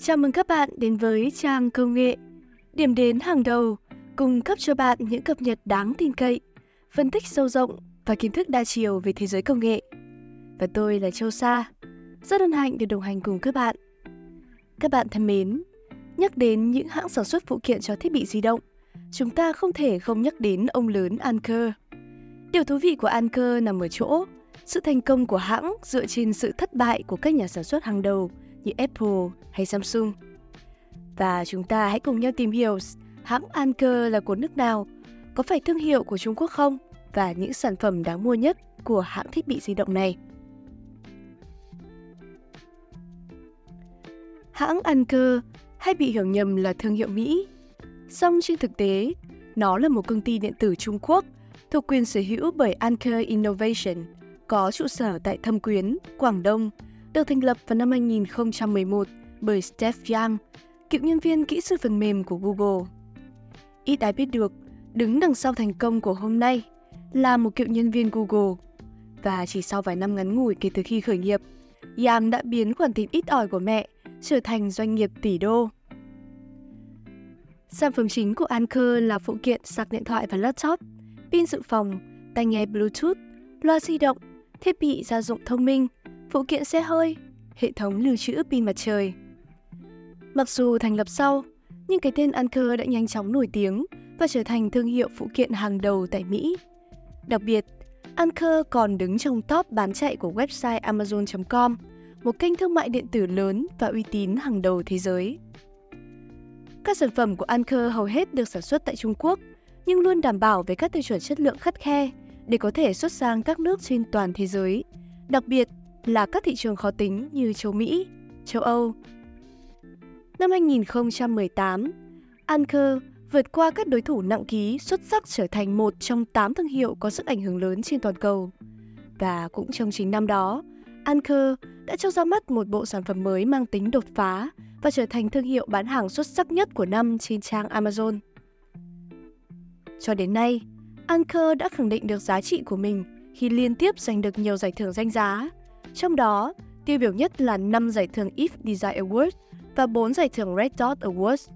Chào mừng các bạn đến với trang công nghệ, điểm đến hàng đầu, cung cấp cho bạn những cập nhật đáng tin cậy, phân tích sâu rộng và kiến thức đa chiều về thế giới công nghệ. Và tôi là Châu Sa, rất hân hạnh được đồng hành cùng các bạn. Các bạn thân mến, nhắc đến những hãng sản xuất phụ kiện cho thiết bị di động, chúng ta không thể không nhắc đến ông lớn Anker. Điều thú vị của Anker nằm ở chỗ, sự thành công của hãng dựa trên sự thất bại của các nhà sản xuất hàng đầu – như Apple hay Samsung. Và chúng ta hãy cùng nhau tìm hiểu hãng Anker là của nước nào, có phải thương hiệu của Trung Quốc không và những sản phẩm đáng mua nhất của hãng thiết bị di động này. Hãng Anker hay bị hiểu nhầm là thương hiệu Mỹ. Song trên thực tế, nó là một công ty điện tử Trung Quốc thuộc quyền sở hữu bởi Anker Innovation, có trụ sở tại Thâm Quyến, Quảng Đông được thành lập vào năm 2011 bởi Steph Young, cựu nhân viên kỹ sư phần mềm của Google. Ít ai biết được, đứng đằng sau thành công của hôm nay là một cựu nhân viên Google. Và chỉ sau vài năm ngắn ngủi kể từ khi khởi nghiệp, Yang đã biến khoản tiền ít ỏi của mẹ trở thành doanh nghiệp tỷ đô. Sản phẩm chính của Anker là phụ kiện sạc điện thoại và laptop, pin dự phòng, tai nghe Bluetooth, loa di động, thiết bị gia dụng thông minh phụ kiện xe hơi, hệ thống lưu trữ pin mặt trời. Mặc dù thành lập sau, nhưng cái tên Anker đã nhanh chóng nổi tiếng và trở thành thương hiệu phụ kiện hàng đầu tại Mỹ. Đặc biệt, Anker còn đứng trong top bán chạy của website Amazon.com, một kênh thương mại điện tử lớn và uy tín hàng đầu thế giới. Các sản phẩm của Anker hầu hết được sản xuất tại Trung Quốc, nhưng luôn đảm bảo về các tiêu chuẩn chất lượng khắt khe để có thể xuất sang các nước trên toàn thế giới, đặc biệt là các thị trường khó tính như châu Mỹ, châu Âu. Năm 2018, Anker vượt qua các đối thủ nặng ký xuất sắc trở thành một trong 8 thương hiệu có sức ảnh hưởng lớn trên toàn cầu. Và cũng trong chính năm đó, Anker đã cho ra mắt một bộ sản phẩm mới mang tính đột phá và trở thành thương hiệu bán hàng xuất sắc nhất của năm trên trang Amazon. Cho đến nay, Anker đã khẳng định được giá trị của mình khi liên tiếp giành được nhiều giải thưởng danh giá, trong đó, tiêu biểu nhất là 5 giải thưởng If Design Awards và 4 giải thưởng Red Dot Awards.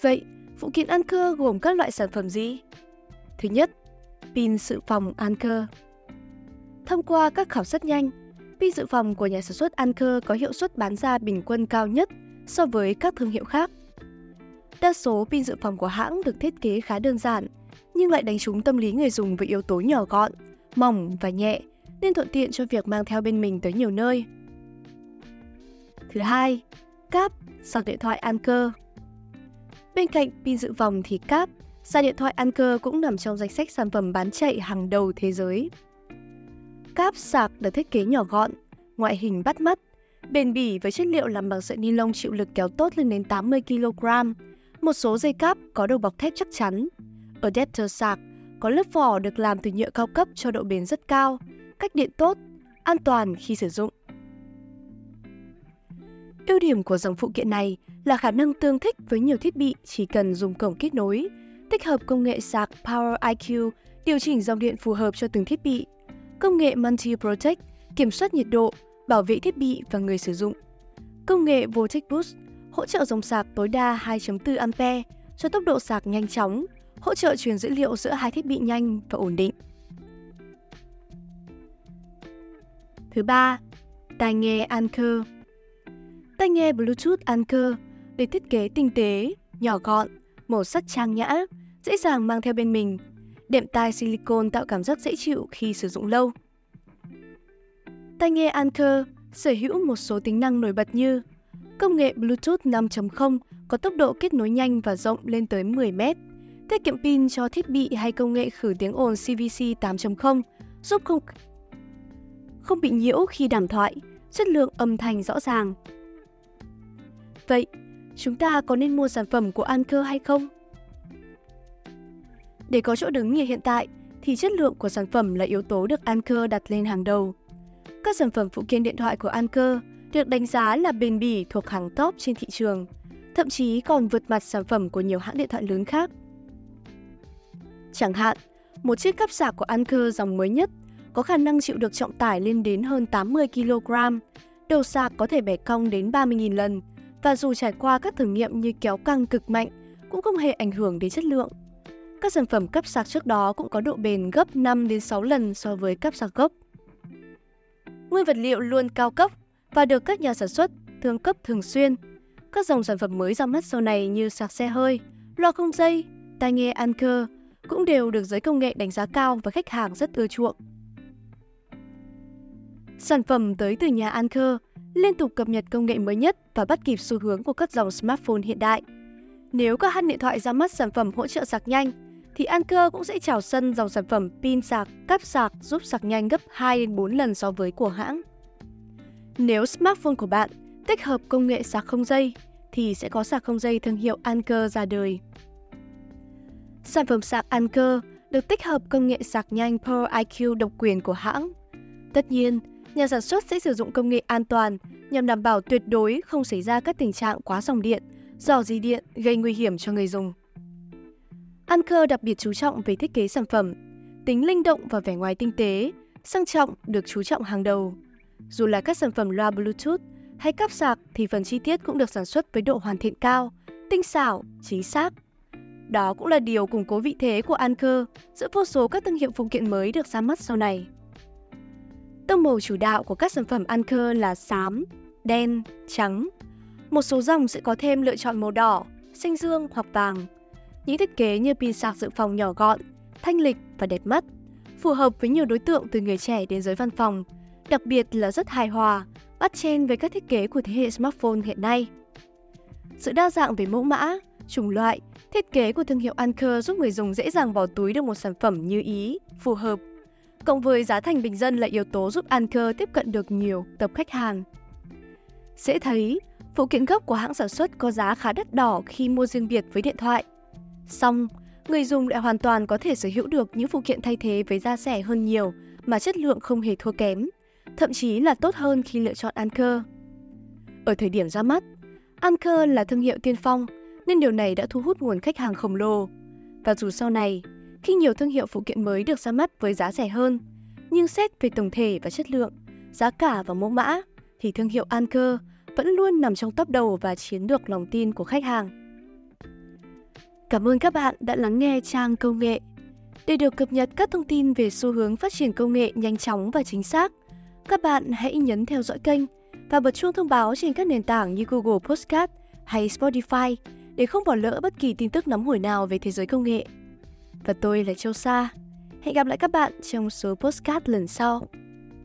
Vậy, phụ kiện Anker gồm các loại sản phẩm gì? Thứ nhất, pin dự phòng Anker. Thông qua các khảo sát nhanh, pin dự phòng của nhà sản xuất Anker có hiệu suất bán ra bình quân cao nhất so với các thương hiệu khác. Đa số pin dự phòng của hãng được thiết kế khá đơn giản, nhưng lại đánh trúng tâm lý người dùng với yếu tố nhỏ gọn, mỏng và nhẹ nên thuận tiện cho việc mang theo bên mình tới nhiều nơi. Thứ hai, cáp, sạc điện thoại Anker. Bên cạnh pin dự phòng thì cáp, sạc điện thoại Anker cũng nằm trong danh sách sản phẩm bán chạy hàng đầu thế giới. Cáp sạc được thiết kế nhỏ gọn, ngoại hình bắt mắt, bền bỉ với chất liệu làm bằng sợi ni lông chịu lực kéo tốt lên đến 80 kg. Một số dây cáp có đầu bọc thép chắc chắn. Adapter sạc có lớp vỏ được làm từ nhựa cao cấp cho độ bền rất cao, cách điện tốt, an toàn khi sử dụng. Ưu điểm của dòng phụ kiện này là khả năng tương thích với nhiều thiết bị chỉ cần dùng cổng kết nối, tích hợp công nghệ sạc Power IQ điều chỉnh dòng điện phù hợp cho từng thiết bị, công nghệ Multi Protect kiểm soát nhiệt độ, bảo vệ thiết bị và người sử dụng, công nghệ Voltage Boost hỗ trợ dòng sạc tối đa 2.4 A cho tốc độ sạc nhanh chóng, hỗ trợ truyền dữ liệu giữa hai thiết bị nhanh và ổn định. Thứ ba, tai nghe Anker. Tai nghe Bluetooth Anker được thiết kế tinh tế, nhỏ gọn, màu sắc trang nhã, dễ dàng mang theo bên mình. Đệm tai silicon tạo cảm giác dễ chịu khi sử dụng lâu. Tai nghe Anker sở hữu một số tính năng nổi bật như công nghệ Bluetooth 5.0 có tốc độ kết nối nhanh và rộng lên tới 10 mét, tiết kiệm pin cho thiết bị hay công nghệ khử tiếng ồn CVC 8.0 giúp không không bị nhiễu khi đàm thoại, chất lượng âm thanh rõ ràng. Vậy, chúng ta có nên mua sản phẩm của Anker hay không? Để có chỗ đứng như hiện tại, thì chất lượng của sản phẩm là yếu tố được Anker đặt lên hàng đầu. Các sản phẩm phụ kiện điện thoại của Anker được đánh giá là bền bỉ thuộc hàng top trên thị trường, thậm chí còn vượt mặt sản phẩm của nhiều hãng điện thoại lớn khác. Chẳng hạn, một chiếc cáp sạc của Anker dòng mới nhất có khả năng chịu được trọng tải lên đến hơn 80 kg, đầu sạc có thể bẻ cong đến 30.000 lần và dù trải qua các thử nghiệm như kéo căng cực mạnh cũng không hề ảnh hưởng đến chất lượng. Các sản phẩm cấp sạc trước đó cũng có độ bền gấp 5 đến 6 lần so với cấp sạc gốc. Nguyên vật liệu luôn cao cấp và được các nhà sản xuất thường cấp thường xuyên. Các dòng sản phẩm mới ra mắt sau này như sạc xe hơi, loa không dây, tai nghe Anker cũng đều được giới công nghệ đánh giá cao và khách hàng rất ưa chuộng. Sản phẩm tới từ nhà Anker liên tục cập nhật công nghệ mới nhất và bắt kịp xu hướng của các dòng smartphone hiện đại. Nếu các hãng điện thoại ra mắt sản phẩm hỗ trợ sạc nhanh, thì Anker cũng sẽ chào sân dòng sản phẩm pin sạc, cáp sạc giúp sạc nhanh gấp 2 đến 4 lần so với của hãng. Nếu smartphone của bạn tích hợp công nghệ sạc không dây thì sẽ có sạc không dây thương hiệu Anker ra đời. Sản phẩm sạc Anker được tích hợp công nghệ sạc nhanh Pearl IQ độc quyền của hãng. Tất nhiên, nhà sản xuất sẽ sử dụng công nghệ an toàn nhằm đảm bảo tuyệt đối không xảy ra các tình trạng quá dòng điện, dò dì điện gây nguy hiểm cho người dùng. Anker đặc biệt chú trọng về thiết kế sản phẩm, tính linh động và vẻ ngoài tinh tế, sang trọng được chú trọng hàng đầu. Dù là các sản phẩm loa Bluetooth hay cáp sạc thì phần chi tiết cũng được sản xuất với độ hoàn thiện cao, tinh xảo, chính xác. Đó cũng là điều củng cố vị thế của Anker giữa vô số các thương hiệu phụ kiện mới được ra mắt sau này. Tông màu chủ đạo của các sản phẩm Anker là xám, đen, trắng. Một số dòng sẽ có thêm lựa chọn màu đỏ, xanh dương hoặc vàng. Những thiết kế như pin sạc dự phòng nhỏ gọn, thanh lịch và đẹp mắt, phù hợp với nhiều đối tượng từ người trẻ đến giới văn phòng, đặc biệt là rất hài hòa, bắt chen với các thiết kế của thế hệ smartphone hiện nay. Sự đa dạng về mẫu mã, chủng loại, thiết kế của thương hiệu Anker giúp người dùng dễ dàng bỏ túi được một sản phẩm như ý, phù hợp. Cộng với giá thành bình dân là yếu tố giúp Anker tiếp cận được nhiều tập khách hàng. Dễ thấy, phụ kiện gốc của hãng sản xuất có giá khá đắt đỏ khi mua riêng biệt với điện thoại. Song người dùng lại hoàn toàn có thể sở hữu được những phụ kiện thay thế với giá rẻ hơn nhiều mà chất lượng không hề thua kém, thậm chí là tốt hơn khi lựa chọn Anker. Ở thời điểm ra mắt, Anker là thương hiệu tiên phong nên điều này đã thu hút nguồn khách hàng khổng lồ. Và dù sau này, khi nhiều thương hiệu phụ kiện mới được ra mắt với giá rẻ hơn, nhưng xét về tổng thể và chất lượng, giá cả và mẫu mã, thì thương hiệu Anker vẫn luôn nằm trong top đầu và chiếm được lòng tin của khách hàng. Cảm ơn các bạn đã lắng nghe trang công nghệ. Để được cập nhật các thông tin về xu hướng phát triển công nghệ nhanh chóng và chính xác, các bạn hãy nhấn theo dõi kênh và bật chuông thông báo trên các nền tảng như Google Podcast hay Spotify để không bỏ lỡ bất kỳ tin tức nóng hổi nào về thế giới công nghệ. Và tôi là Châu Sa. Hẹn gặp lại các bạn trong số postcard lần sau.